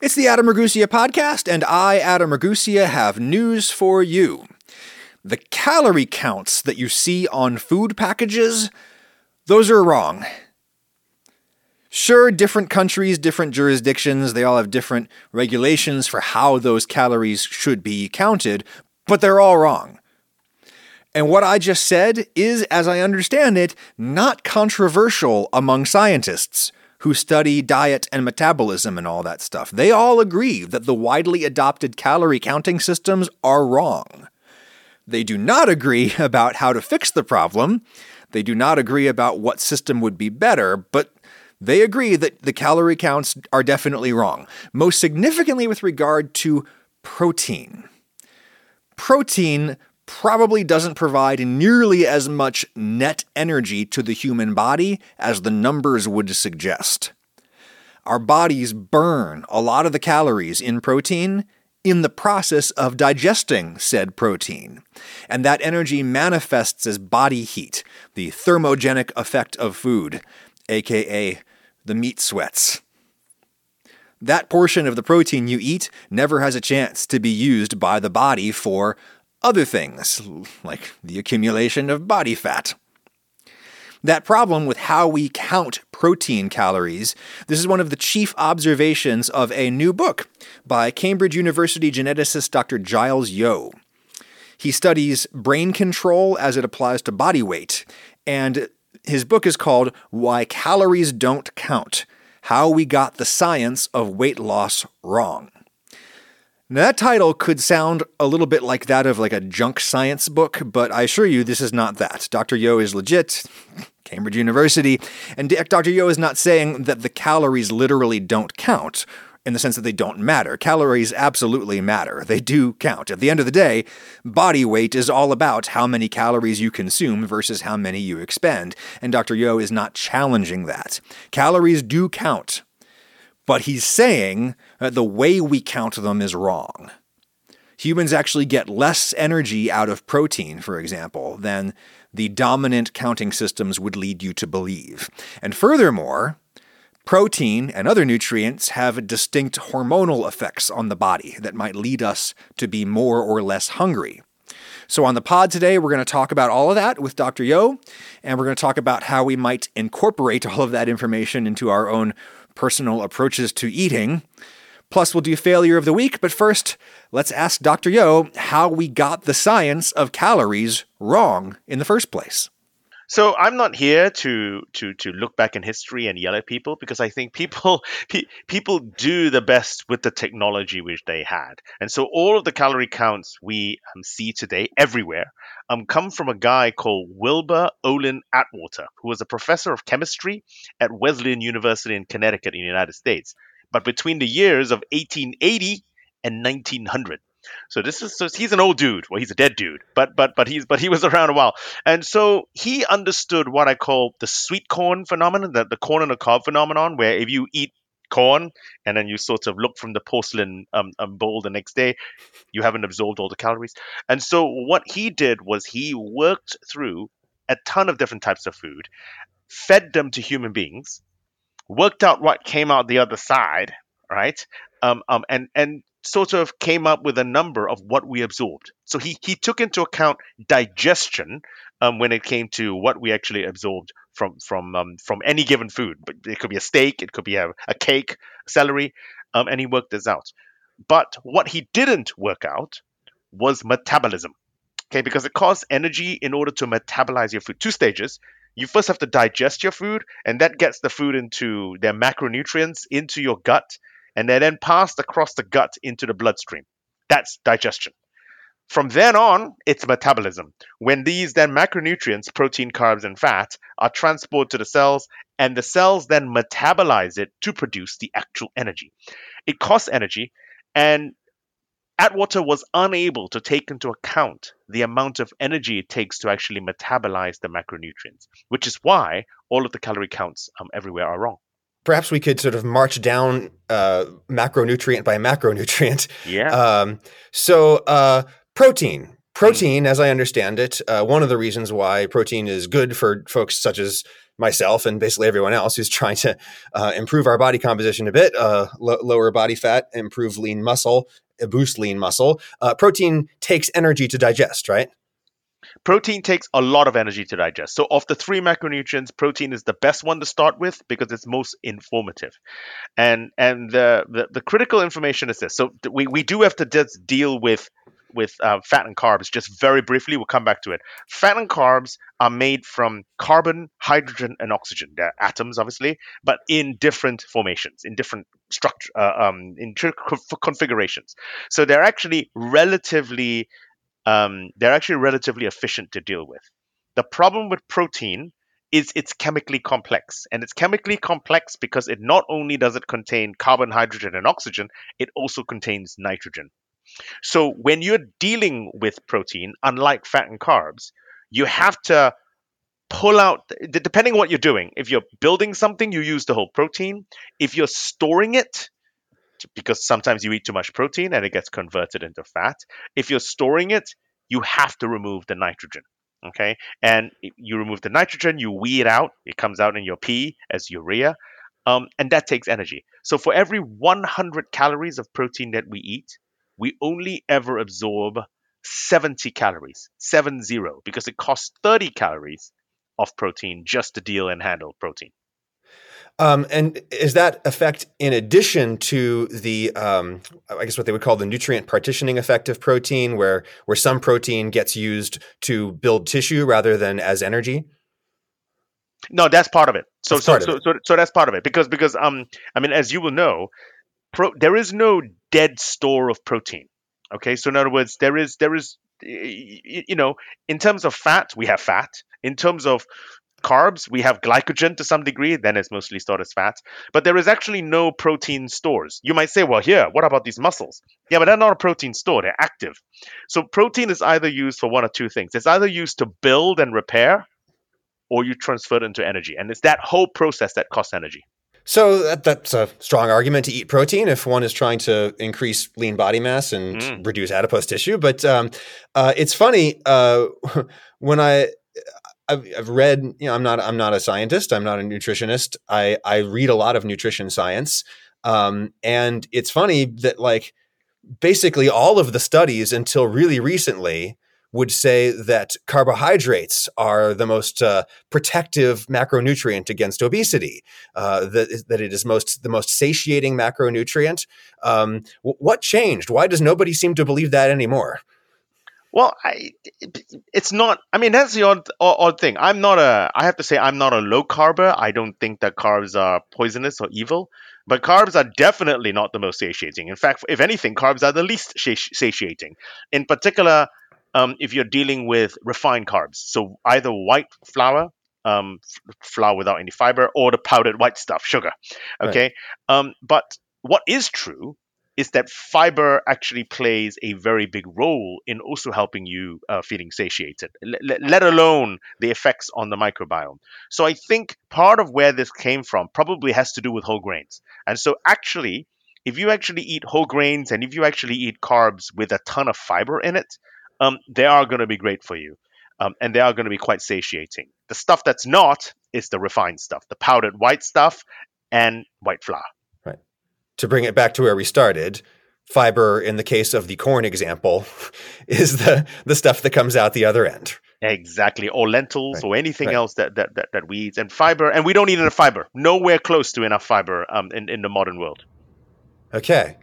It's the Adam Ragusea podcast, and I, Adam Ragusea, have news for you. The calorie counts that you see on food packages, those are wrong. Sure, different countries, different jurisdictions, they all have different regulations for how those calories should be counted, but they're all wrong. And what I just said is, as I understand it, not controversial among scientists who study diet and metabolism and all that stuff. They all agree that the widely adopted calorie counting systems are wrong. They do not agree about how to fix the problem. They do not agree about what system would be better, but they agree that the calorie counts are definitely wrong, most significantly with regard to protein. Protein probably doesn't provide nearly as much net energy to the human body as the numbers would suggest. Our bodies burn a lot of the calories in protein in the process of digesting said protein. And that energy manifests as body heat, the thermogenic effect of food, aka the meat sweats. That portion of the protein you eat never has a chance to be used by the body for other things, like the accumulation of body fat. That problem with how we count protein calories, this is one of the chief observations of a new book by Cambridge University geneticist Dr. Giles Yeo. He studies brain control as it applies to body weight, and his book is called Why Calories Don't Count How We Got the Science of Weight Loss Wrong. Now, that title could sound a little bit like that of like a junk science book, but I assure you this is not that. Dr. Yeo is legit, Cambridge University, and Dr. Yeo is not saying that the calories literally don't count in the sense that they don't matter. Calories absolutely matter. They do count. At the end of the day, body weight is all about how many calories you consume versus how many you expend, and Dr. Yeo is not challenging that. Calories do count but he's saying that the way we count them is wrong. Humans actually get less energy out of protein, for example, than the dominant counting systems would lead you to believe. And furthermore, protein and other nutrients have distinct hormonal effects on the body that might lead us to be more or less hungry. So, on the pod today, we're going to talk about all of that with Dr. Yeo, and we're going to talk about how we might incorporate all of that information into our own personal approaches to eating. Plus, we'll do failure of the week, but first, let's ask Dr. Yeo how we got the science of calories wrong in the first place. So I'm not here to to to look back in history and yell at people because I think people pe- people do the best with the technology which they had, and so all of the calorie counts we um, see today everywhere um, come from a guy called Wilbur Olin Atwater, who was a professor of chemistry at Wesleyan University in Connecticut in the United States. But between the years of 1880 and 1900. So this is so he's an old dude. Well, he's a dead dude, but but but he's but he was around a while, and so he understood what I call the sweet corn phenomenon, the, the corn on the cob phenomenon, where if you eat corn and then you sort of look from the porcelain um, um, bowl the next day, you haven't absorbed all the calories. And so what he did was he worked through a ton of different types of food, fed them to human beings, worked out what came out the other side, right? Um, um, and and sort of came up with a number of what we absorbed. So he, he took into account digestion um, when it came to what we actually absorbed from from um, from any given food. But it could be a steak, it could be a, a cake, celery, um, and he worked this out. But what he didn't work out was metabolism. Okay, because it costs energy in order to metabolize your food. Two stages. You first have to digest your food, and that gets the food into their macronutrients into your gut and they're then passed across the gut into the bloodstream. That's digestion. From then on, it's metabolism. When these then macronutrients, protein, carbs, and fat, are transported to the cells, and the cells then metabolize it to produce the actual energy. It costs energy, and Atwater was unable to take into account the amount of energy it takes to actually metabolize the macronutrients, which is why all of the calorie counts um, everywhere are wrong perhaps we could sort of march down uh, macronutrient by macronutrient. Yeah. Um, so uh, protein. Protein, mm. as I understand it, uh, one of the reasons why protein is good for folks such as myself and basically everyone else who's trying to uh, improve our body composition a bit, uh, lo- lower body fat, improve lean muscle, boost lean muscle. Uh, protein takes energy to digest, right? Protein takes a lot of energy to digest. So, of the three macronutrients, protein is the best one to start with because it's most informative. And and the the, the critical information is this. So we, we do have to just deal with with uh, fat and carbs just very briefly. We'll come back to it. Fat and carbs are made from carbon, hydrogen, and oxygen. They're atoms, obviously, but in different formations, in different structure, uh, um, in configurations. So they're actually relatively um, they're actually relatively efficient to deal with. The problem with protein is it's chemically complex. And it's chemically complex because it not only does it contain carbon, hydrogen, and oxygen, it also contains nitrogen. So when you're dealing with protein, unlike fat and carbs, you have to pull out depending on what you're doing. If you're building something, you use the whole protein. If you're storing it, because sometimes you eat too much protein and it gets converted into fat. If you're storing it, you have to remove the nitrogen. Okay, and you remove the nitrogen, you wee it out. It comes out in your pee as urea, um, and that takes energy. So for every 100 calories of protein that we eat, we only ever absorb 70 calories, seven zero, because it costs 30 calories of protein just to deal and handle protein. Um, and is that effect in addition to the, um, I guess what they would call the nutrient partitioning effect of protein, where where some protein gets used to build tissue rather than as energy? No, that's part of it. So that's so so, it. so so that's part of it because because um I mean as you will know, pro, there is no dead store of protein. Okay, so in other words, there is there is you know in terms of fat we have fat in terms of carbs, we have glycogen to some degree, then it's mostly stored as fat. But there is actually no protein stores. You might say, well, here, what about these muscles? Yeah, but they're not a protein store, they're active. So protein is either used for one or two things. It's either used to build and repair, or you transfer it into energy. And it's that whole process that costs energy. So that, that's a strong argument to eat protein if one is trying to increase lean body mass and mm. reduce adipose tissue. But um, uh, it's funny uh, when I I've, I've read, you know, I'm not, I'm not a scientist. I'm not a nutritionist. I, I read a lot of nutrition science. Um, and it's funny that like basically all of the studies until really recently would say that carbohydrates are the most uh, protective macronutrient against obesity. Uh, that that it is most the most satiating macronutrient. Um, what changed? Why does nobody seem to believe that anymore? Well, I, it's not. I mean, that's the odd, odd thing. I'm not a. I have to say, I'm not a low carber. I don't think that carbs are poisonous or evil. But carbs are definitely not the most satiating. In fact, if anything, carbs are the least satiating. In particular, um, if you're dealing with refined carbs, so either white flour, um, flour without any fiber, or the powdered white stuff, sugar. Okay. Right. Um, but what is true is that fiber actually plays a very big role in also helping you uh, feeling satiated, l- let alone the effects on the microbiome. So I think part of where this came from probably has to do with whole grains. And so actually, if you actually eat whole grains and if you actually eat carbs with a ton of fiber in it, um, they are going to be great for you. Um, and they are going to be quite satiating. The stuff that's not is the refined stuff, the powdered white stuff and white flour to bring it back to where we started, fiber in the case of the corn example is the the stuff that comes out the other end. Exactly, or lentils right. or anything right. else that, that, that, that we eat. And fiber, and we don't eat enough fiber. Nowhere close to enough fiber um, in, in the modern world. Okay.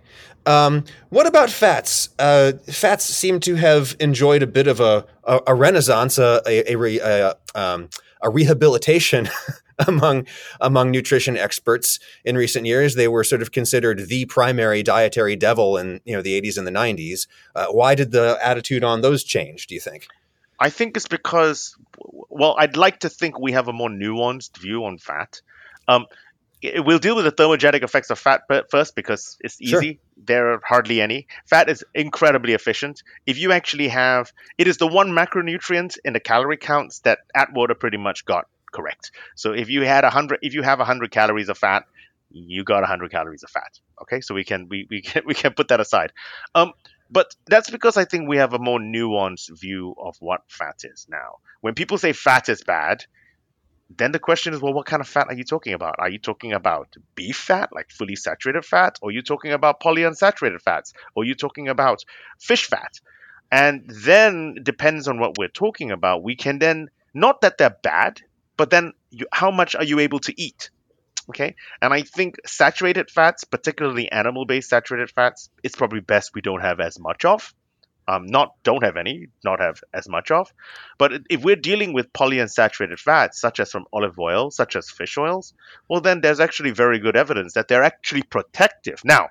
Um, what about fats? Uh, fats seem to have enjoyed a bit of a, a, a renaissance, a, a, a, um, a rehabilitation among among nutrition experts in recent years. They were sort of considered the primary dietary devil in you know the 80s and the 90s. Uh, why did the attitude on those change? Do you think? I think it's because, well, I'd like to think we have a more nuanced view on fat. Um, we'll deal with the thermogenic effects of fat first because it's easy. Sure. There are hardly any. Fat is incredibly efficient. If you actually have, it is the one macronutrient in the calorie counts that Atwater pretty much got correct. So if you had a hundred, if you have a hundred calories of fat, you got a hundred calories of fat. Okay, so we can we we can we can put that aside. Um, but that's because I think we have a more nuanced view of what fat is now. When people say fat is bad, then the question is, well, what kind of fat are you talking about? Are you talking about beef fat, like fully saturated fat, or are you talking about polyunsaturated fats, or are you talking about fish fat? And then depends on what we're talking about. We can then not that they're bad, but then you, how much are you able to eat? Okay, and I think saturated fats, particularly animal-based saturated fats, it's probably best we don't have as much of um, not don't have any, not have as much of. But if we're dealing with polyunsaturated fats, such as from olive oil, such as fish oils, well, then there's actually very good evidence that they're actually protective. Now,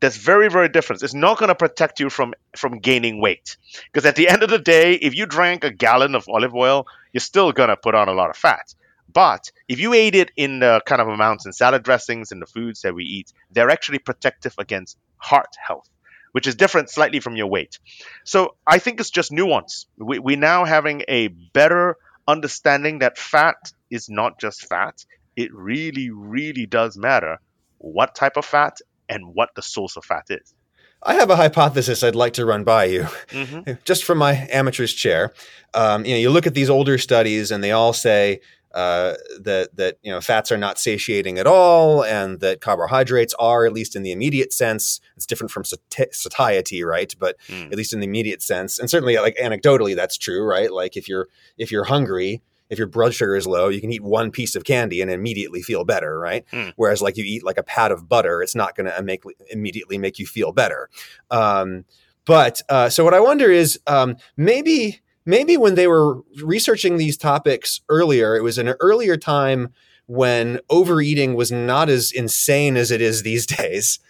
there's very very different. It's not going to protect you from from gaining weight because at the end of the day, if you drank a gallon of olive oil, you're still going to put on a lot of fat. But if you ate it in the kind of amounts in salad dressings and the foods that we eat, they're actually protective against heart health which is different slightly from your weight. So I think it's just nuance. We, we're now having a better understanding that fat is not just fat. It really, really does matter what type of fat and what the source of fat is. I have a hypothesis I'd like to run by you, mm-hmm. just from my amateur's chair. Um, you know, you look at these older studies, and they all say uh, that that you know fats are not satiating at all, and that carbohydrates are, at least in the immediate sense, it's different from sati- satiety, right? But mm. at least in the immediate sense, and certainly like anecdotally, that's true, right? Like if you're if you're hungry, if your blood sugar is low, you can eat one piece of candy and immediately feel better, right? Mm. Whereas like you eat like a pat of butter, it's not going to make immediately make you feel better. Um, but uh, so what I wonder is um, maybe maybe when they were researching these topics earlier, it was an earlier time when overeating was not as insane as it is these days.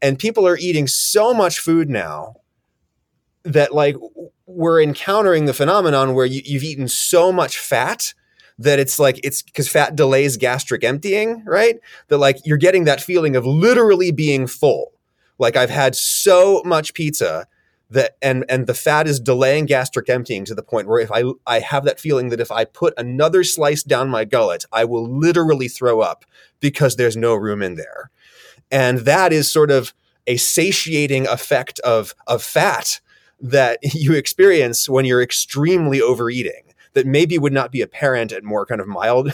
And people are eating so much food now that, like, we're encountering the phenomenon where you, you've eaten so much fat that it's like it's because fat delays gastric emptying, right? That like you're getting that feeling of literally being full. Like I've had so much pizza that and and the fat is delaying gastric emptying to the point where if I I have that feeling that if I put another slice down my gullet, I will literally throw up because there's no room in there. And that is sort of a satiating effect of of fat that you experience when you're extremely overeating that maybe would not be apparent at more kind of mild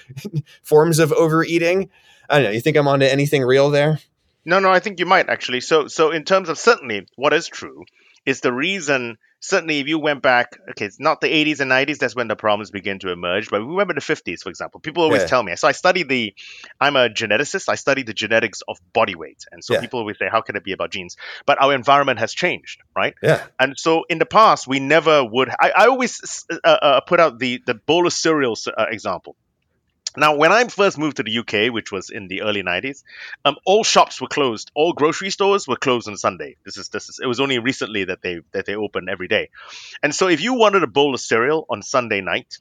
forms of overeating. I don't know. You think I'm onto anything real there? No, no, I think you might actually. So, so in terms of certainly what is true is the reason. Certainly, if you went back, okay, it's not the 80s and 90s. That's when the problems begin to emerge. But remember the 50s, for example. People always yeah. tell me. So I study the. I'm a geneticist. I study the genetics of body weight, and so yeah. people always say, "How can it be about genes?" But our environment has changed, right? Yeah. And so in the past, we never would. I, I always uh, uh, put out the the bowl of cereal uh, example. Now, when I first moved to the UK, which was in the early 90s, um, all shops were closed. All grocery stores were closed on Sunday. This is this is. It was only recently that they that they open every day, and so if you wanted a bowl of cereal on Sunday night,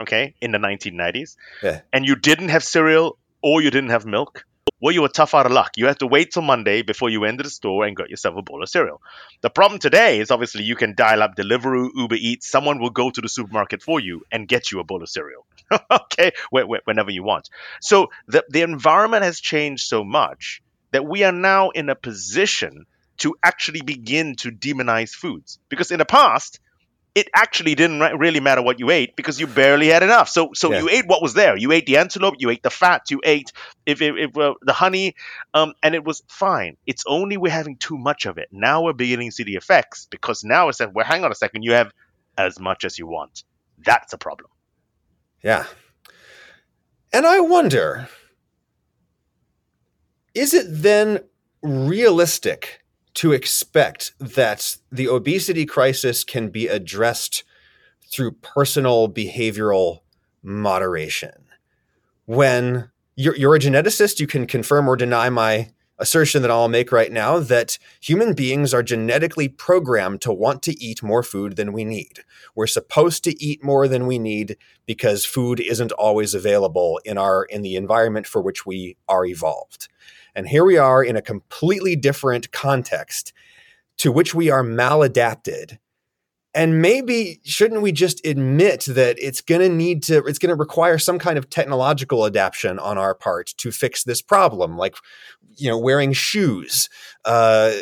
okay, in the 1990s, yeah. and you didn't have cereal or you didn't have milk, well, you were tough out of luck. You had to wait till Monday before you went to the store and got yourself a bowl of cereal. The problem today is obviously you can dial up Deliveroo, Uber Eats. Someone will go to the supermarket for you and get you a bowl of cereal. okay, whenever you want. So the, the environment has changed so much that we are now in a position to actually begin to demonize foods. Because in the past, it actually didn't really matter what you ate because you barely had enough. So, so yeah. you ate what was there. You ate the antelope, you ate the fat, you ate if, if, if uh, the honey, um, and it was fine. It's only we're having too much of it. Now we're beginning to see the effects because now it's that well, hang on a second, you have as much as you want. That's a problem. Yeah. And I wonder is it then realistic to expect that the obesity crisis can be addressed through personal behavioral moderation? When you're, you're a geneticist, you can confirm or deny my assertion that I'll make right now that human beings are genetically programmed to want to eat more food than we need. We're supposed to eat more than we need because food isn't always available in our in the environment for which we are evolved. And here we are in a completely different context to which we are maladapted and maybe shouldn't we just admit that it's going to need to it's going to require some kind of technological adaptation on our part to fix this problem like you know wearing shoes uh,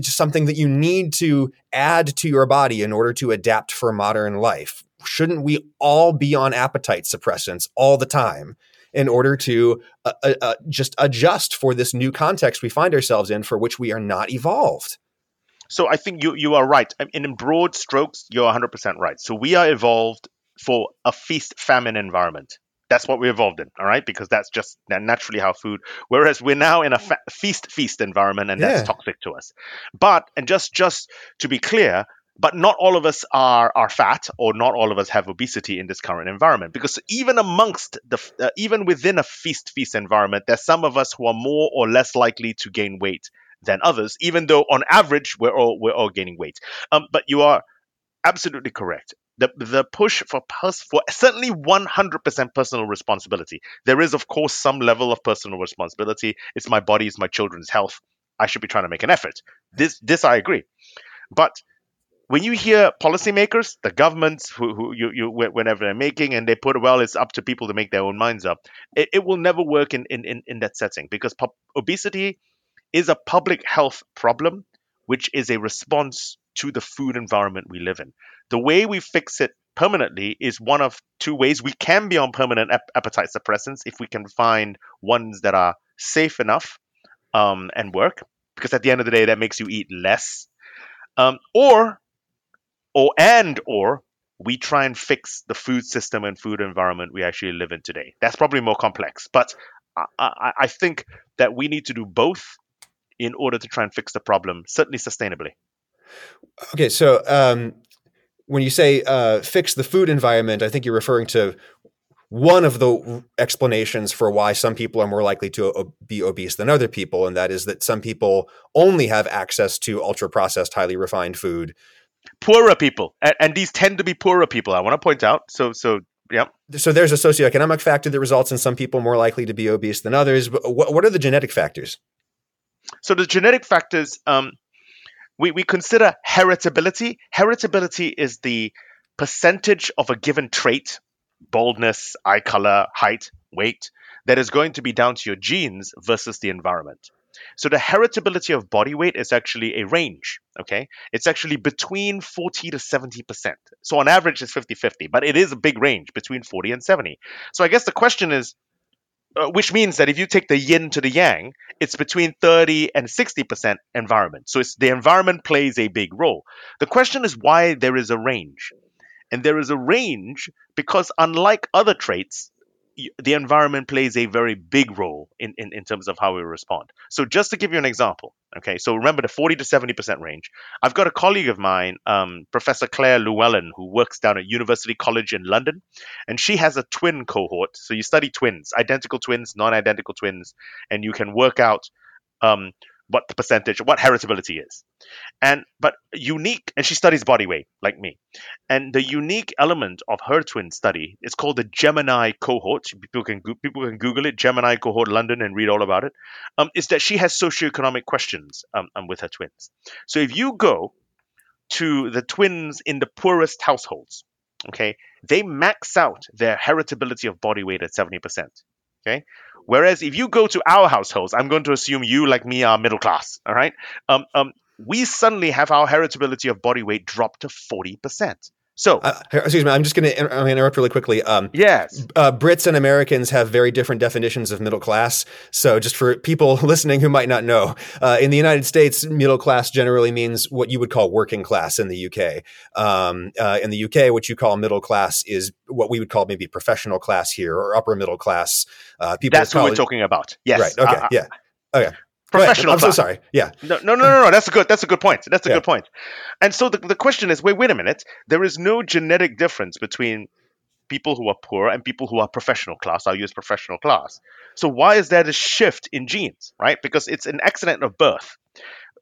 just something that you need to add to your body in order to adapt for modern life shouldn't we all be on appetite suppressants all the time in order to uh, uh, uh, just adjust for this new context we find ourselves in for which we are not evolved? So I think you you are right. And in broad strokes, you're 100% right. So we are evolved for a feast famine environment. That's what we evolved in, all right? Because that's just naturally how food. Whereas we're now in a fa- feast feast environment, and that's yeah. toxic to us. But and just just to be clear, but not all of us are are fat or not all of us have obesity in this current environment because even amongst the uh, even within a feast feast environment there's some of us who are more or less likely to gain weight than others even though on average we're all we're all gaining weight. Um, but you are absolutely correct. The the push for pers- for certainly 100% personal responsibility. There is of course some level of personal responsibility. It's my body it's my children's health. I should be trying to make an effort. This this i agree. But when you hear policymakers, the governments who, who you, you whenever they're making and they put well, it's up to people to make their own minds up. It, it will never work in, in, in, in that setting because obesity is a public health problem, which is a response to the food environment we live in. The way we fix it permanently is one of two ways. We can be on permanent ap- appetite suppressants if we can find ones that are safe enough um, and work, because at the end of the day, that makes you eat less. Um, or or and or we try and fix the food system and food environment we actually live in today. That's probably more complex, but I, I, I think that we need to do both in order to try and fix the problem, certainly sustainably. Okay, so um, when you say uh, fix the food environment, I think you're referring to one of the explanations for why some people are more likely to be obese than other people, and that is that some people only have access to ultra processed, highly refined food poorer people, and, and these tend to be poorer people. I want to point out. So, so yeah. So there's a socioeconomic factor that results in some people more likely to be obese than others. But what, what are the genetic factors? So the genetic factors, um, we, we consider heritability. Heritability is the percentage of a given trait, baldness, eye color, height, weight, that is going to be down to your genes versus the environment. So the heritability of body weight is actually a range, okay? It's actually between 40 to 70%. So on average, it's 50 50, but it is a big range between 40 and 70. So I guess the question is, uh, which means that if you take the yin to the yang, it's between 30 and 60% environment. So it's the environment plays a big role. The question is why there is a range. And there is a range because unlike other traits, the environment plays a very big role in, in, in terms of how we respond. So just to give you an example, okay, so remember the 40 to 70% range. I've got a colleague of mine, um, Professor Claire Llewellyn, who works down at University College in London, and she has a twin cohort. So you study twins, identical twins, non-identical twins, and you can work out um, what the percentage, what heritability is. And but unique, and she studies body weight like me. And the unique element of her twin study is called the Gemini cohort. People can people can Google it, Gemini cohort London, and read all about it. Um, is that she has socioeconomic questions um, um, with her twins. So if you go to the twins in the poorest households, okay, they max out their heritability of body weight at 70%. Okay. Whereas if you go to our households, I'm going to assume you, like me, are middle class. All right. Um, um, we suddenly have our heritability of body weight drop to 40%. So, uh, excuse me, I'm just going to interrupt really quickly. Um, yes. Uh, Brits and Americans have very different definitions of middle class. So, just for people listening who might not know, uh, in the United States, middle class generally means what you would call working class in the UK. Um, uh, in the UK, what you call middle class is what we would call maybe professional class here or upper middle class. Uh, people That's what we're talking about. Yes. Right. Okay. Uh, yeah. Okay professional. I'm class. so sorry. Yeah. No, no, no, no, no. That's a good. That's a good point. That's a yeah. good point. And so the, the question is, wait, wait a minute. There is no genetic difference between people who are poor and people who are professional class. I'll use professional class. So why is there a shift in genes, right? Because it's an accident of birth.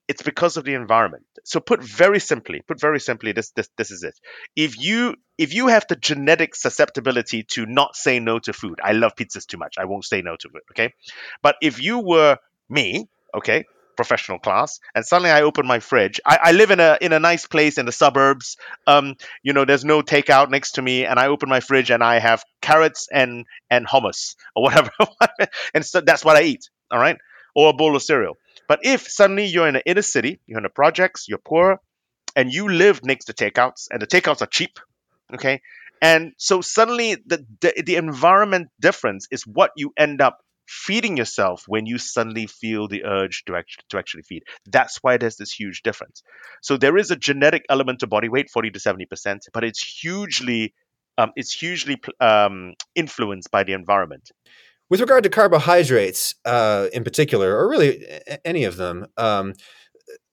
It's because of the environment. So put very simply, put very simply, this this this is it. If you if you have the genetic susceptibility to not say no to food, I love pizzas too much. I won't say no to it. Okay, but if you were me okay, professional class, and suddenly I open my fridge. I, I, live in a in a nice place in the suburbs. Um, you know, there's no takeout next to me, and I open my fridge and I have carrots and and hummus or whatever, and so that's what I eat. All right, or a bowl of cereal. But if suddenly you're in an inner city, you're in the projects, you're poor, and you live next to takeouts, and the takeouts are cheap, okay, And so suddenly the, the, the environment difference is what you end up feeding yourself when you suddenly feel the urge to actually, to actually feed. That's why there's this huge difference. So there is a genetic element to body weight, 40 to 70%, but it's hugely um, it's hugely um, influenced by the environment. With regard to carbohydrates, uh, in particular, or really any of them, um,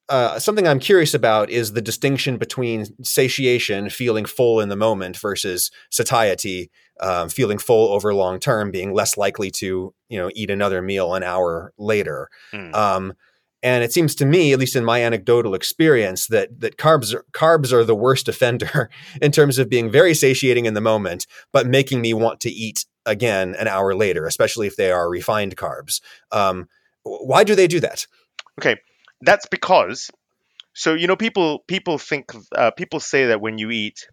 uh, something I'm curious about is the distinction between satiation, feeling full in the moment, versus satiety, um, feeling full over long term, being less likely to you know eat another meal an hour later. Mm. Um, and it seems to me, at least in my anecdotal experience, that that carbs are, carbs are the worst offender in terms of being very satiating in the moment, but making me want to eat again an hour later, especially if they are refined carbs. Um, why do they do that? Okay, that's because so you know people people think uh, people say that when you eat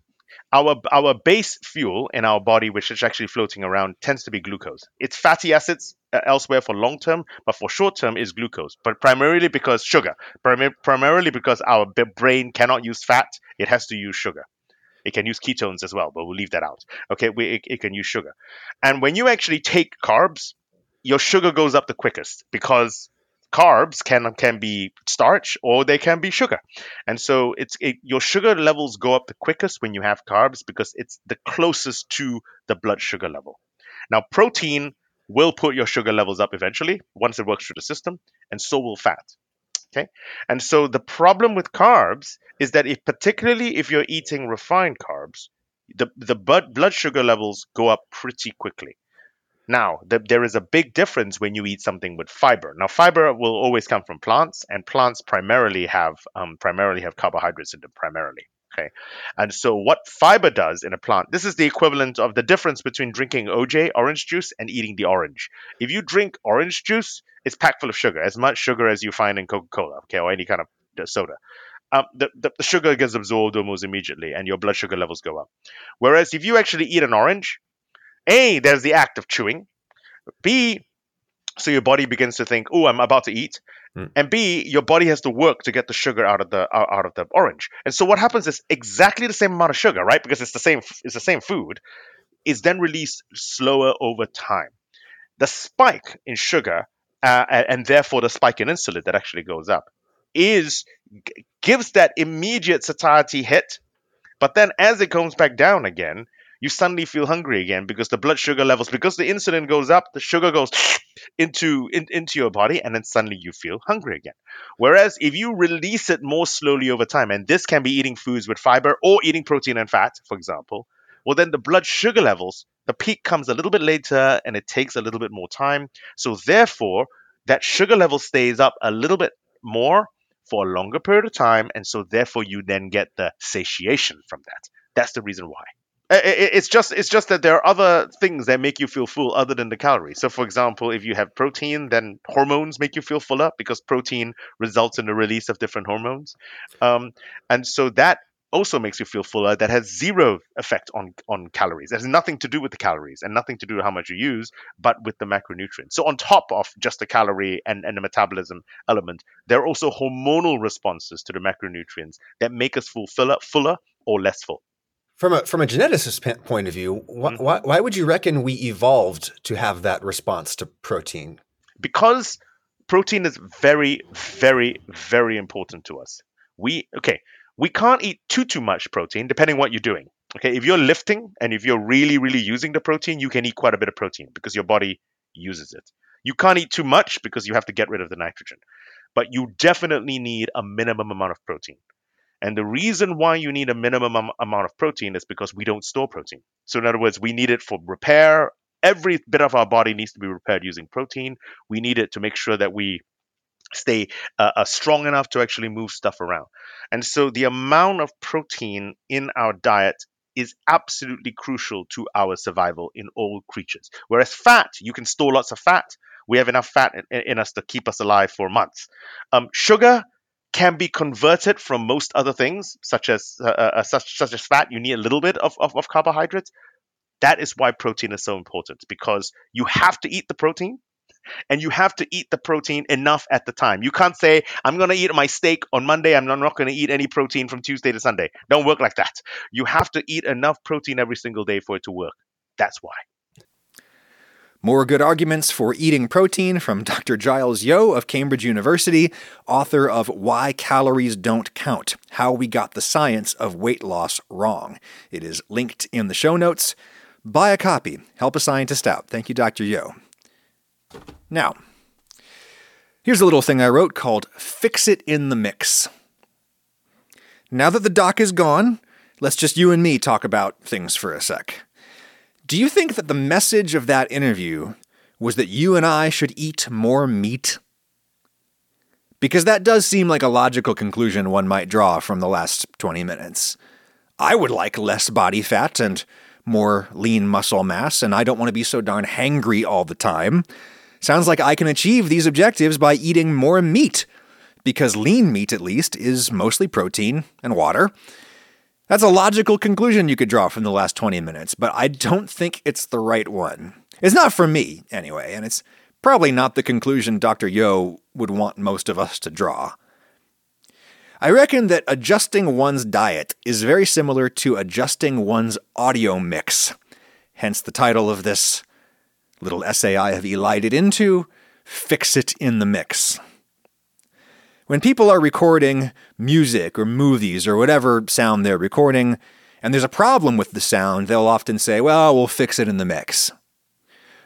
our our base fuel in our body which is actually floating around tends to be glucose. It's fatty acids uh, elsewhere for long term but for short term is glucose. But primarily because sugar. Prim- primarily because our brain cannot use fat it has to use sugar. It can use ketones as well but we'll leave that out. Okay we, it, it can use sugar. And when you actually take carbs your sugar goes up the quickest because carbs can can be starch or they can be sugar. And so it's it, your sugar levels go up the quickest when you have carbs because it's the closest to the blood sugar level. Now protein will put your sugar levels up eventually once it works through the system and so will fat. Okay? And so the problem with carbs is that if particularly if you're eating refined carbs the, the blood, blood sugar levels go up pretty quickly now, the, there is a big difference when you eat something with fiber. Now, fiber will always come from plants, and plants primarily have um, primarily have carbohydrates in them primarily. Okay, and so what fiber does in a plant, this is the equivalent of the difference between drinking OJ orange juice and eating the orange. If you drink orange juice, it's packed full of sugar, as much sugar as you find in Coca-Cola, okay, or any kind of soda. Um, the, the sugar gets absorbed almost immediately, and your blood sugar levels go up. Whereas if you actually eat an orange, a, there's the act of chewing. B, so your body begins to think, "Oh, I'm about to eat," mm. and B, your body has to work to get the sugar out of the out of the orange. And so what happens is exactly the same amount of sugar, right? Because it's the same it's the same food, is then released slower over time. The spike in sugar, uh, and therefore the spike in insulin that actually goes up, is gives that immediate satiety hit, but then as it comes back down again, you suddenly feel hungry again because the blood sugar levels, because the insulin goes up, the sugar goes into in, into your body, and then suddenly you feel hungry again. Whereas if you release it more slowly over time, and this can be eating foods with fiber or eating protein and fat, for example, well then the blood sugar levels, the peak comes a little bit later and it takes a little bit more time. So therefore, that sugar level stays up a little bit more for a longer period of time, and so therefore you then get the satiation from that. That's the reason why it's just it's just that there are other things that make you feel full other than the calories. So, for example, if you have protein, then hormones make you feel fuller because protein results in the release of different hormones, um, and so that also makes you feel fuller. That has zero effect on on calories. It has nothing to do with the calories and nothing to do with how much you use, but with the macronutrients. So, on top of just the calorie and, and the metabolism element, there are also hormonal responses to the macronutrients that make us feel fuller, fuller or less full. From a from a geneticist point of view, wh- mm-hmm. why, why would you reckon we evolved to have that response to protein? Because protein is very, very, very important to us. We okay, we can't eat too too much protein depending on what you're doing. Okay, if you're lifting and if you're really really using the protein, you can eat quite a bit of protein because your body uses it. You can't eat too much because you have to get rid of the nitrogen. But you definitely need a minimum amount of protein. And the reason why you need a minimum am- amount of protein is because we don't store protein. So, in other words, we need it for repair. Every bit of our body needs to be repaired using protein. We need it to make sure that we stay uh, uh, strong enough to actually move stuff around. And so, the amount of protein in our diet is absolutely crucial to our survival in all creatures. Whereas fat, you can store lots of fat. We have enough fat in, in us to keep us alive for months. Um, sugar, can be converted from most other things, such as uh, uh, such such as fat. You need a little bit of, of, of carbohydrates. That is why protein is so important because you have to eat the protein, and you have to eat the protein enough at the time. You can't say, I'm going to eat my steak on Monday, I'm not going to eat any protein from Tuesday to Sunday. Don't work like that. You have to eat enough protein every single day for it to work. That's why. More good arguments for eating protein from Dr. Giles Yeo of Cambridge University, author of Why Calories Don't Count How We Got the Science of Weight Loss Wrong. It is linked in the show notes. Buy a copy. Help a scientist out. Thank you, Dr. Yeo. Now, here's a little thing I wrote called Fix It in the Mix. Now that the doc is gone, let's just you and me talk about things for a sec. Do you think that the message of that interview was that you and I should eat more meat? Because that does seem like a logical conclusion one might draw from the last 20 minutes. I would like less body fat and more lean muscle mass, and I don't want to be so darn hangry all the time. Sounds like I can achieve these objectives by eating more meat, because lean meat, at least, is mostly protein and water, that's a logical conclusion you could draw from the last 20 minutes, but I don't think it's the right one. It's not for me, anyway, and it's probably not the conclusion Dr. Yeo would want most of us to draw. I reckon that adjusting one's diet is very similar to adjusting one's audio mix, hence the title of this little essay I have elided into Fix It in the Mix. When people are recording music or movies or whatever sound they're recording, and there's a problem with the sound, they'll often say, well, we'll fix it in the mix.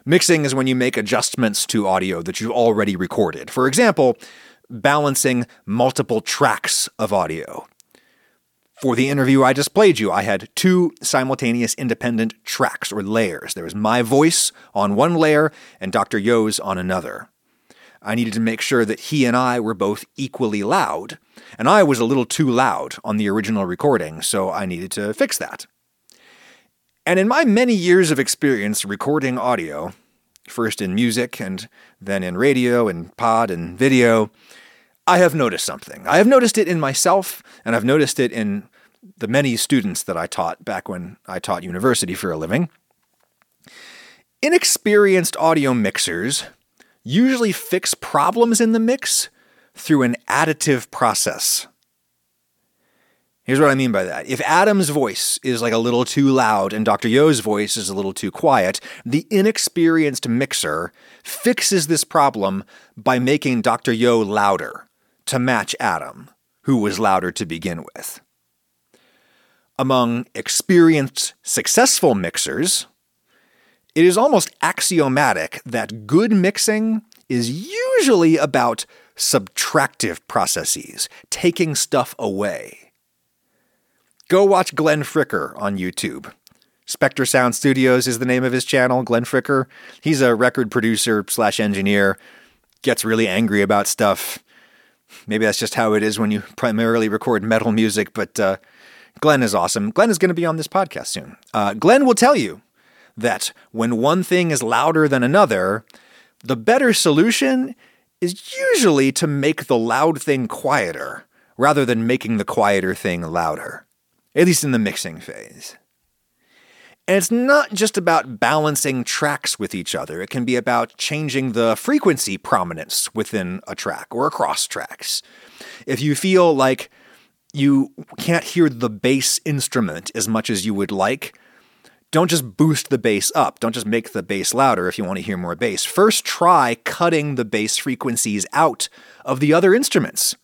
Mixing is when you make adjustments to audio that you've already recorded. For example, balancing multiple tracks of audio. For the interview I just played you, I had two simultaneous independent tracks or layers. There was my voice on one layer and Dr. Yeo's on another. I needed to make sure that he and I were both equally loud, and I was a little too loud on the original recording, so I needed to fix that. And in my many years of experience recording audio, first in music and then in radio and pod and video, I have noticed something. I have noticed it in myself, and I've noticed it in the many students that I taught back when I taught university for a living. Inexperienced audio mixers usually fix problems in the mix through an additive process. Here's what I mean by that. If Adam's voice is like a little too loud and Dr. Yeo's voice is a little too quiet, the inexperienced mixer fixes this problem by making Dr. Yo louder to match Adam, who was louder to begin with. Among experienced, successful mixers, it is almost axiomatic that good mixing is usually about subtractive processes, taking stuff away. Go watch Glenn Fricker on YouTube. Spectre Sound Studios is the name of his channel, Glenn Fricker. He's a record producer slash engineer, gets really angry about stuff. Maybe that's just how it is when you primarily record metal music, but uh, Glenn is awesome. Glenn is going to be on this podcast soon. Uh, Glenn will tell you that when one thing is louder than another, the better solution is usually to make the loud thing quieter rather than making the quieter thing louder, at least in the mixing phase. And it's not just about balancing tracks with each other, it can be about changing the frequency prominence within a track or across tracks. If you feel like you can't hear the bass instrument as much as you would like, don't just boost the bass up. Don't just make the bass louder if you want to hear more bass. First, try cutting the bass frequencies out of the other instruments.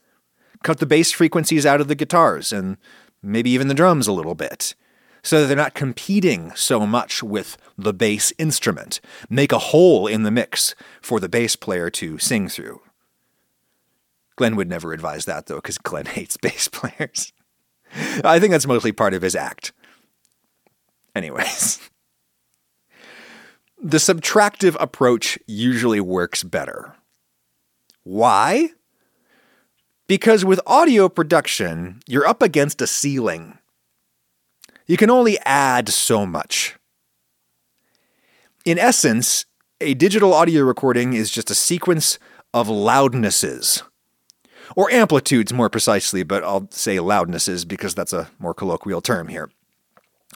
Cut the bass frequencies out of the guitars and maybe even the drums a little bit so that they're not competing so much with the bass instrument. Make a hole in the mix for the bass player to sing through. Glenn would never advise that, though, because Glenn hates bass players. I think that's mostly part of his act. Anyways, the subtractive approach usually works better. Why? Because with audio production, you're up against a ceiling. You can only add so much. In essence, a digital audio recording is just a sequence of loudnesses. Or amplitudes, more precisely, but I'll say loudnesses because that's a more colloquial term here.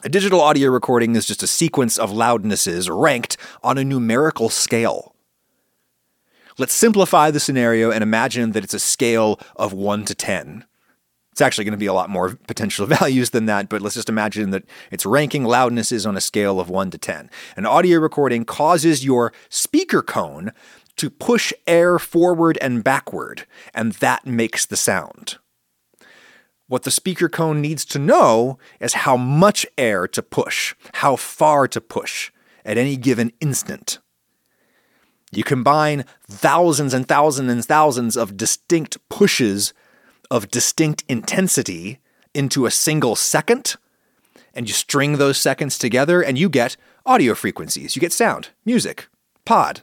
A digital audio recording is just a sequence of loudnesses ranked on a numerical scale. Let's simplify the scenario and imagine that it's a scale of 1 to 10. It's actually going to be a lot more potential values than that, but let's just imagine that it's ranking loudnesses on a scale of 1 to 10. An audio recording causes your speaker cone to push air forward and backward, and that makes the sound. What the speaker cone needs to know is how much air to push, how far to push at any given instant. You combine thousands and thousands and thousands of distinct pushes of distinct intensity into a single second, and you string those seconds together, and you get audio frequencies. You get sound, music, pod.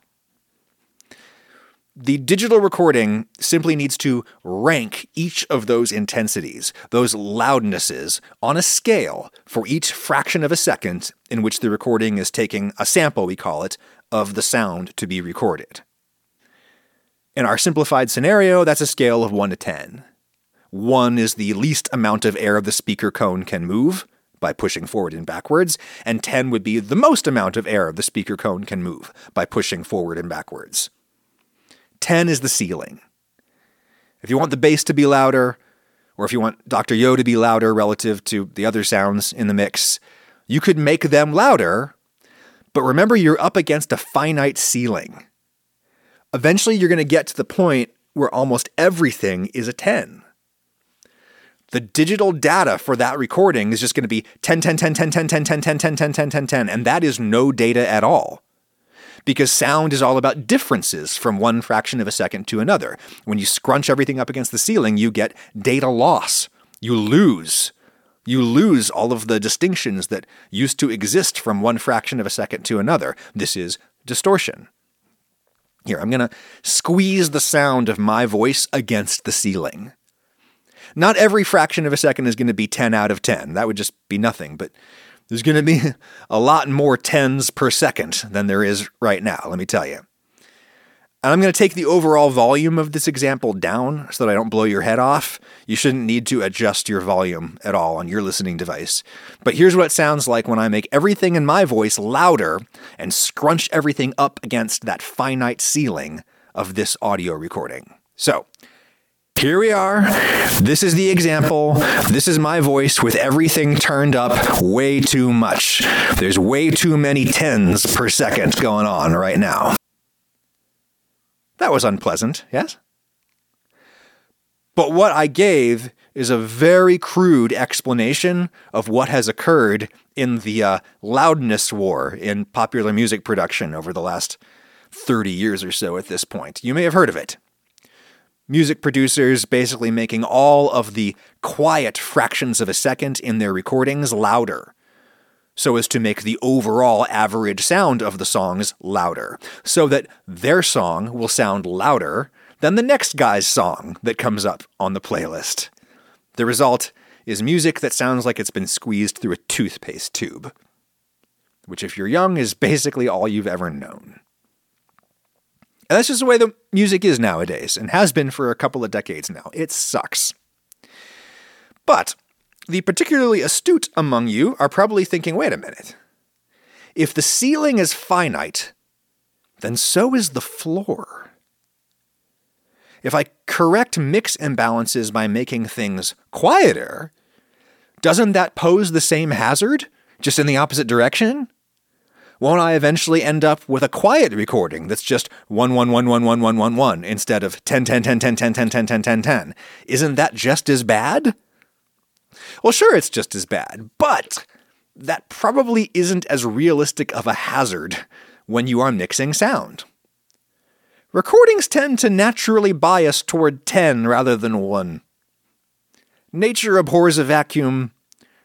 The digital recording simply needs to rank each of those intensities, those loudnesses, on a scale for each fraction of a second in which the recording is taking a sample, we call it, of the sound to be recorded. In our simplified scenario, that's a scale of 1 to 10. 1 is the least amount of air the speaker cone can move by pushing forward and backwards, and 10 would be the most amount of air the speaker cone can move by pushing forward and backwards. 10 is the ceiling. If you want the bass to be louder, or if you want Dr. Yeo to be louder relative to the other sounds in the mix, you could make them louder, but remember you're up against a finite ceiling. Eventually, you're going to get to the point where almost everything is a 10 the digital data for that recording is just going to be 10, 10, 10, 10, 10, 10, 10, 10, 10, 10, 10, 10, 10, and that is no data at all. Because sound is all about differences from one fraction of a second to another. When you scrunch everything up against the ceiling, you get data loss. You lose. You lose all of the distinctions that used to exist from one fraction of a second to another. This is distortion. Here, I'm going to squeeze the sound of my voice against the ceiling. Not every fraction of a second is going to be 10 out of 10. That would just be nothing, but there's going to be a lot more tens per second than there is right now, let me tell you. And I'm going to take the overall volume of this example down so that I don't blow your head off. You shouldn't need to adjust your volume at all on your listening device. But here's what it sounds like when I make everything in my voice louder and scrunch everything up against that finite ceiling of this audio recording. So, here we are. This is the example. This is my voice with everything turned up way too much. There's way too many tens per second going on right now. That was unpleasant, yes? But what I gave is a very crude explanation of what has occurred in the uh, loudness war in popular music production over the last 30 years or so at this point. You may have heard of it music producers basically making all of the quiet fractions of a second in their recordings louder so as to make the overall average sound of the songs louder, so that their song will sound louder than the next guy's song that comes up on the playlist. The result is music that sounds like it's been squeezed through a toothpaste tube, which, if you're young, is basically all you've ever known. And that's just the way the music is nowadays and has been for a couple of decades now. It sucks. But the particularly astute among you are probably thinking wait a minute. If the ceiling is finite, then so is the floor. If I correct mix imbalances by making things quieter, doesn't that pose the same hazard, just in the opposite direction? Won't I eventually end up with a quiet recording that's just 1 1 1 1 1 1 1 1 instead of 10 10 10 10 10 10 10 10 10 10? Isn't that just as bad? Well, sure, it's just as bad, but that probably isn't as realistic of a hazard when you are mixing sound. Recordings tend to naturally bias toward 10 rather than 1. Nature abhors a vacuum,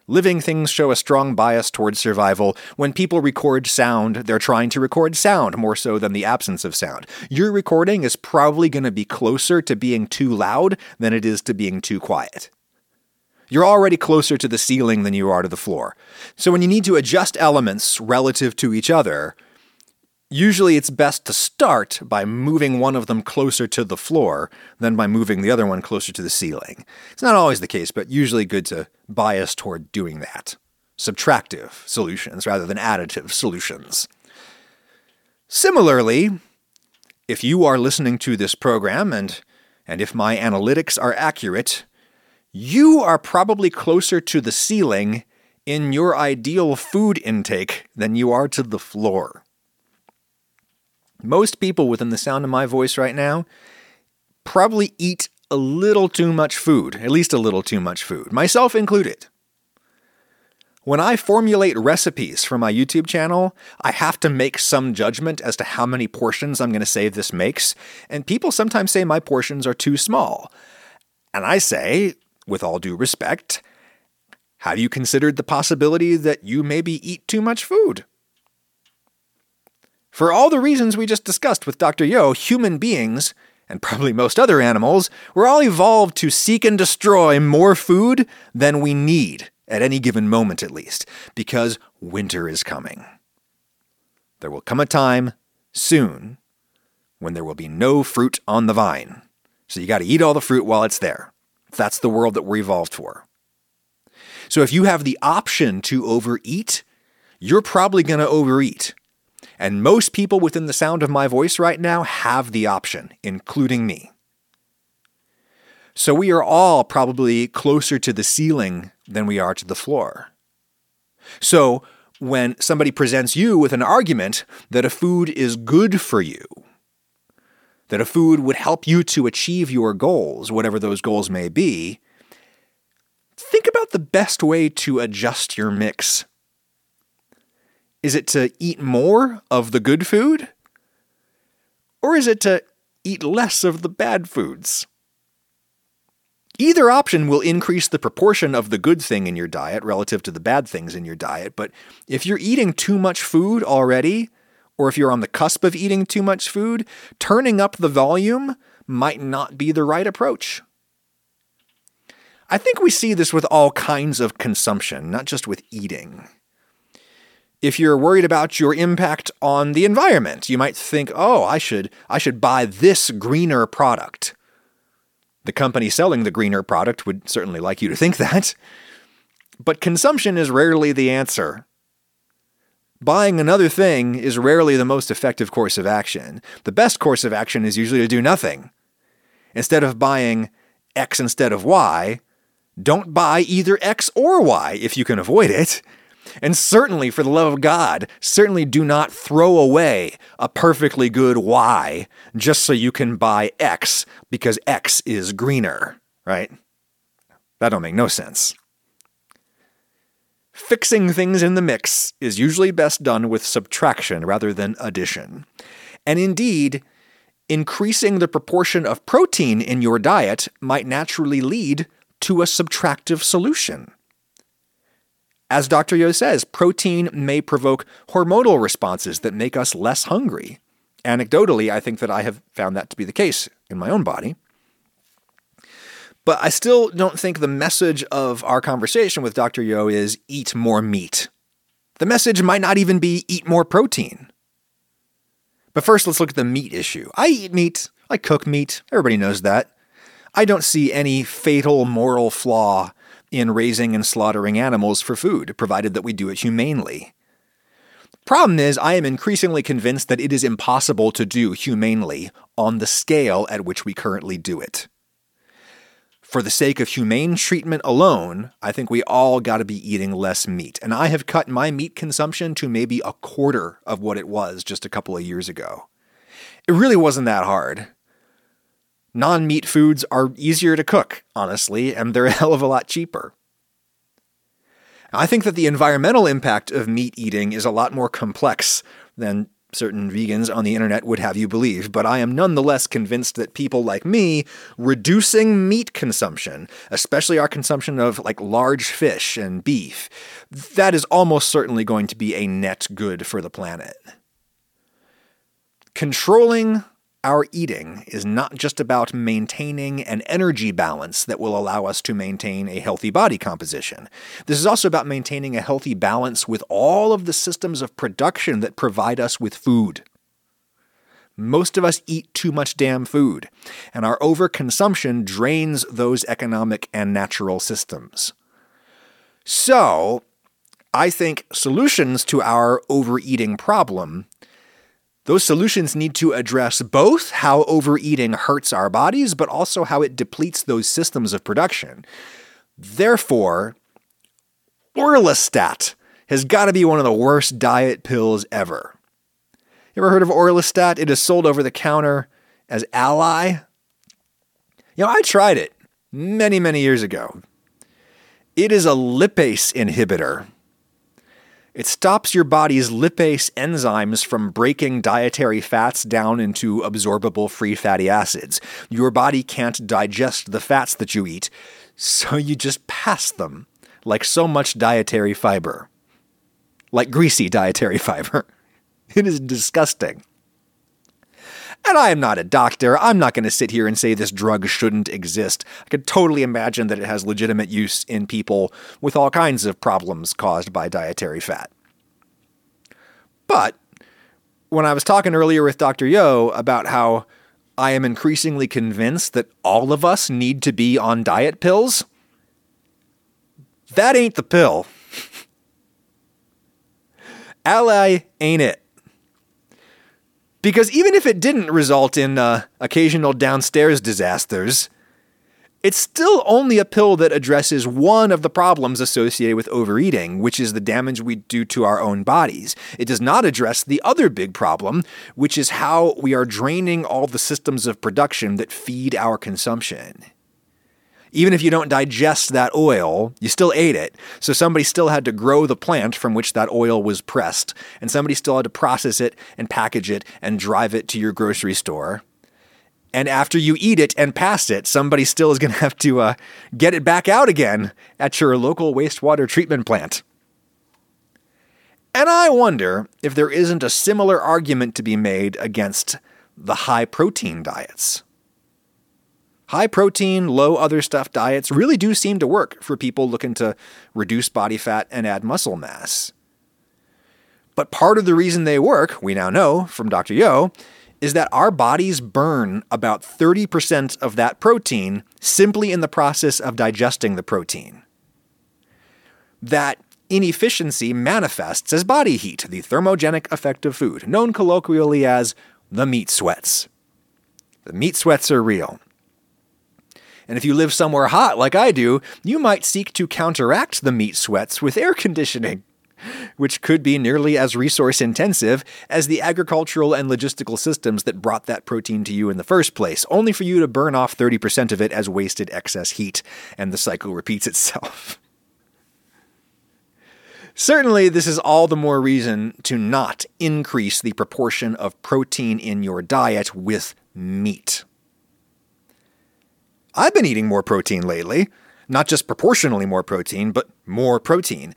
Living things show a strong bias towards survival. When people record sound, they're trying to record sound more so than the absence of sound. Your recording is probably going to be closer to being too loud than it is to being too quiet. You're already closer to the ceiling than you are to the floor. So when you need to adjust elements relative to each other, Usually, it's best to start by moving one of them closer to the floor than by moving the other one closer to the ceiling. It's not always the case, but usually good to bias toward doing that. Subtractive solutions rather than additive solutions. Similarly, if you are listening to this program and and if my analytics are accurate, you are probably closer to the ceiling in your ideal food intake than you are to the floor. Most people within the sound of my voice right now probably eat a little too much food, at least a little too much food, myself included. When I formulate recipes for my YouTube channel, I have to make some judgment as to how many portions I'm going to say this makes, and people sometimes say my portions are too small. And I say, with all due respect, have you considered the possibility that you maybe eat too much food? For all the reasons we just discussed with Dr. Yeo, human beings, and probably most other animals, were all evolved to seek and destroy more food than we need at any given moment at least, because winter is coming. There will come a time soon when there will be no fruit on the vine. So you got to eat all the fruit while it's there. That's the world that we're evolved for. So if you have the option to overeat, you're probably going to overeat. And most people within the sound of my voice right now have the option, including me. So we are all probably closer to the ceiling than we are to the floor. So when somebody presents you with an argument that a food is good for you, that a food would help you to achieve your goals, whatever those goals may be, think about the best way to adjust your mix. Is it to eat more of the good food? Or is it to eat less of the bad foods? Either option will increase the proportion of the good thing in your diet relative to the bad things in your diet, but if you're eating too much food already, or if you're on the cusp of eating too much food, turning up the volume might not be the right approach. I think we see this with all kinds of consumption, not just with eating. If you're worried about your impact on the environment, you might think, "Oh, I should I should buy this greener product." The company selling the greener product would certainly like you to think that. But consumption is rarely the answer. Buying another thing is rarely the most effective course of action. The best course of action is usually to do nothing. Instead of buying X instead of Y, don't buy either X or Y if you can avoid it. And certainly, for the love of God, certainly do not throw away a perfectly good Y just so you can buy X because X is greener, right? That don't make no sense. Fixing things in the mix is usually best done with subtraction rather than addition. And indeed, increasing the proportion of protein in your diet might naturally lead to a subtractive solution. As Dr. Yeo says, protein may provoke hormonal responses that make us less hungry. Anecdotally, I think that I have found that to be the case in my own body. But I still don't think the message of our conversation with Dr. Yeo is eat more meat. The message might not even be eat more protein. But first, let's look at the meat issue. I eat meat, I cook meat, everybody knows that. I don't see any fatal moral flaw in raising and slaughtering animals for food, provided that we do it humanely. Problem is, I am increasingly convinced that it is impossible to do humanely on the scale at which we currently do it. For the sake of humane treatment alone, I think we all got to be eating less meat. And I have cut my meat consumption to maybe a quarter of what it was just a couple of years ago. It really wasn't that hard non meat foods are easier to cook, honestly, and they're a hell of a lot cheaper. I think that the environmental impact of meat eating is a lot more complex than certain vegans on the internet would have you believe, but I am nonetheless convinced that people like me reducing meat consumption, especially our consumption of like large fish and beef, that is almost certainly going to be a net good for the planet. Controlling our eating is not just about maintaining an energy balance that will allow us to maintain a healthy body composition. This is also about maintaining a healthy balance with all of the systems of production that provide us with food. Most of us eat too much damn food, and our overconsumption drains those economic and natural systems. So, I think solutions to our overeating problem Those solutions need to address both how overeating hurts our bodies, but also how it depletes those systems of production. Therefore, Orlistat has got to be one of the worst diet pills ever. You ever heard of Orlistat? It is sold over the counter as Alli. You know, I tried it many, many years ago. It is a lipase inhibitor. It stops your body's lipase enzymes from breaking dietary fats down into absorbable free fatty acids. Your body can't digest the fats that you eat, so you just pass them like so much dietary fiber. Like greasy dietary fiber. It is disgusting. And I am not a doctor. I'm not going to sit here and say this drug shouldn't exist. I could totally imagine that it has legitimate use in people with all kinds of problems caused by dietary fat. But when I was talking earlier with Dr. Yeo about how I am increasingly convinced that all of us need to be on diet pills, that ain't the pill. Alli ain't it. Because even if it didn't result in uh, occasional downstairs disasters, it's still only a pill that addresses one of the problems associated with overeating, which is the damage we do to our own bodies. It does not address the other big problem, which is how we are draining all the systems of production that feed our consumption even if you don't digest that oil, you still ate it. So somebody still had to grow the plant from which that oil was pressed, and somebody still had to process it and package it and drive it to your grocery store. And after you eat it and pass it, somebody still is going to have to uh, get it back out again at your local wastewater treatment plant. And I wonder if there isn't a similar argument to be made against the high protein diets. High protein, low other stuff diets really do seem to work for people looking to reduce body fat and add muscle mass. But part of the reason they work, we now know from Dr. Yeo, is that our bodies burn about 30% of that protein simply in the process of digesting the protein. That inefficiency manifests as body heat, the thermogenic effect of food, known colloquially as the meat sweats. The meat sweats are real. And if you live somewhere hot like I do, you might seek to counteract the meat sweats with air conditioning, which could be nearly as resource intensive as the agricultural and logistical systems that brought that protein to you in the first place, only for you to burn off 30% of it as wasted excess heat, and the cycle repeats itself. Certainly, this is all the more reason to not increase the proportion of protein in your diet with meat. I've been eating more protein lately. Not just proportionally more protein, but more protein.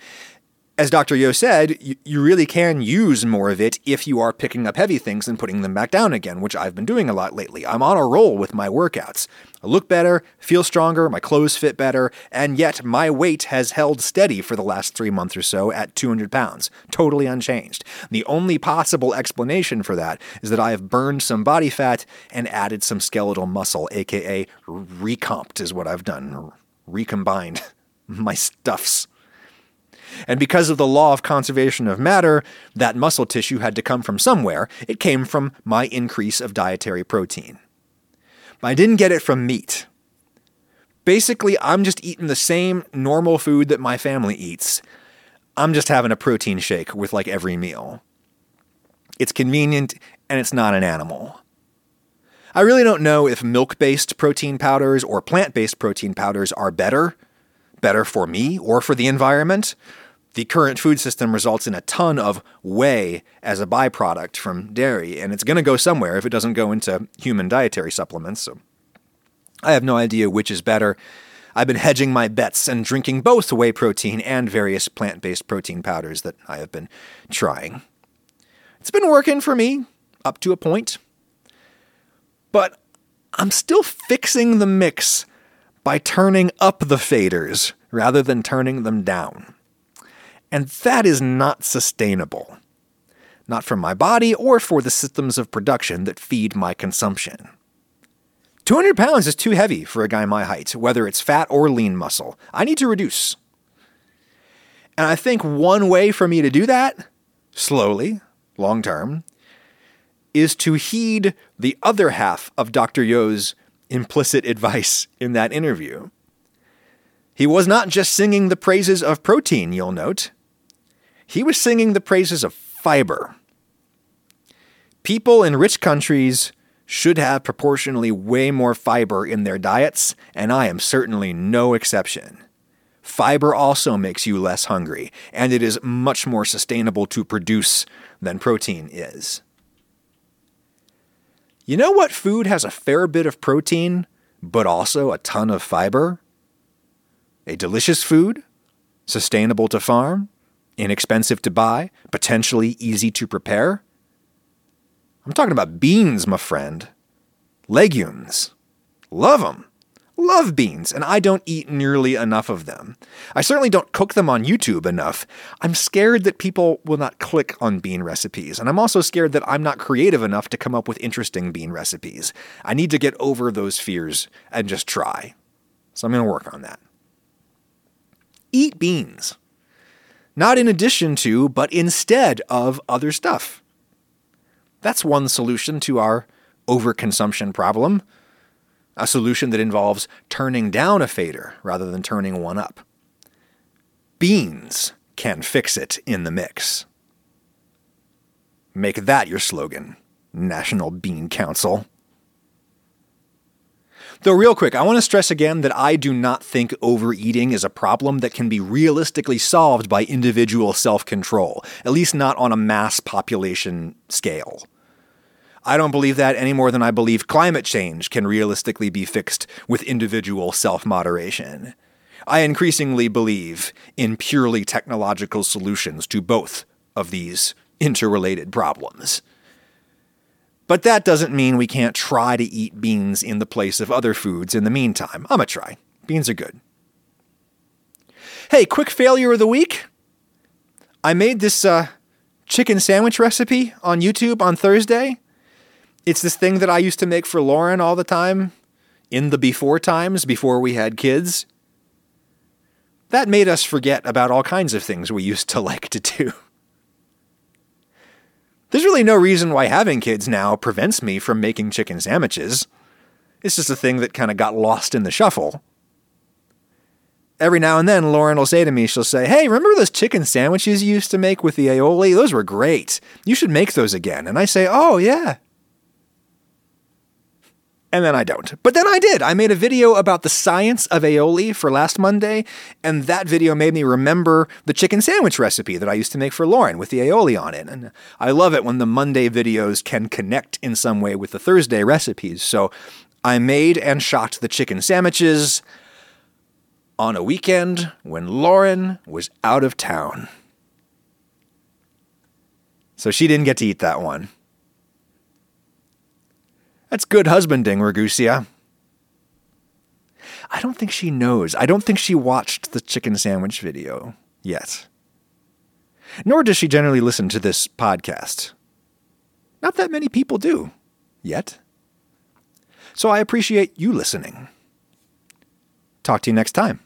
As Dr. Yeo said, you, you really can use more of it if you are picking up heavy things and putting them back down again, which I've been doing a lot lately. I'm on a roll with my workouts. I look better, feel stronger, my clothes fit better, and yet my weight has held steady for the last three months or so at 200 pounds, totally unchanged. The only possible explanation for that is that I have burned some body fat and added some skeletal muscle, aka recomped, is what I've done. Recombined my stuffs. And because of the law of conservation of matter, that muscle tissue had to come from somewhere. It came from my increase of dietary protein. But I didn't get it from meat. Basically, I'm just eating the same normal food that my family eats. I'm just having a protein shake with like every meal. It's convenient and it's not an animal. I really don't know if milk based protein powders or plant based protein powders are better, better for me or for the environment, the current food system results in a ton of whey as a byproduct from dairy, and it's going to go somewhere if it doesn't go into human dietary supplements. So I have no idea which is better. I've been hedging my bets and drinking both whey protein and various plant based protein powders that I have been trying. It's been working for me up to a point, but I'm still fixing the mix by turning up the faders rather than turning them down. And that is not sustainable. Not for my body or for the systems of production that feed my consumption. 200 pounds is too heavy for a guy my height, whether it's fat or lean muscle. I need to reduce. And I think one way for me to do that, slowly, long term, is to heed the other half of Dr. Yeo's implicit advice in that interview. He was not just singing the praises of protein, you'll note. He was singing the praises of fiber. People in rich countries should have proportionally way more fiber in their diets, and I am certainly no exception. Fiber also makes you less hungry, and it is much more sustainable to produce than protein is. You know what food has a fair bit of protein, but also a ton of fiber? A delicious food, sustainable to farm, inexpensive to buy, potentially easy to prepare? I'm talking about beans, my friend. Legumes. Love them. Love beans, and I don't eat nearly enough of them. I certainly don't cook them on YouTube enough. I'm scared that people will not click on bean recipes, and I'm also scared that I'm not creative enough to come up with interesting bean recipes. I need to get over those fears and just try. So I'm going to work on that. Eat beans. Not in addition to, but instead of other stuff. That's one solution to our overconsumption problem a solution that involves turning down a fader rather than turning one up. Beans can fix it in the mix. Make that your slogan, National Bean Council. Though, real quick, I want to stress again that I do not think overeating is a problem that can be realistically solved by individual self control, at least not on a mass population scale. I don't believe that any more than I believe climate change can realistically be fixed with individual self moderation. I increasingly believe in purely technological solutions to both of these interrelated problems. But that doesn't mean we can't try to eat beans in the place of other foods in the meantime. I'm a try. Beans are good. Hey, quick failure of the week. I made this uh, chicken sandwich recipe on YouTube on Thursday. It's this thing that I used to make for Lauren all the time in the before times, before we had kids. That made us forget about all kinds of things we used to like to do. There's really no reason why having kids now prevents me from making chicken sandwiches. It's just a thing that kind of got lost in the shuffle. Every now and then, Lauren will say to me, she'll say, Hey, remember those chicken sandwiches you used to make with the aioli? Those were great. You should make those again. And I say, Oh, yeah and then I don't. But then I did. I made a video about the science of aioli for last Monday, and that video made me remember the chicken sandwich recipe that I used to make for Lauren with the aioli on it. And I love it when the Monday videos can connect in some way with the Thursday recipes. So I made and shot the chicken sandwiches on a weekend when Lauren was out of town. So she didn't get to eat that one. That's good husbanding, Ragusea. I don't think she knows. I don't think she watched the chicken sandwich video yet. Nor does she generally listen to this podcast. Not that many people do yet. So I appreciate you listening. Talk to you next time.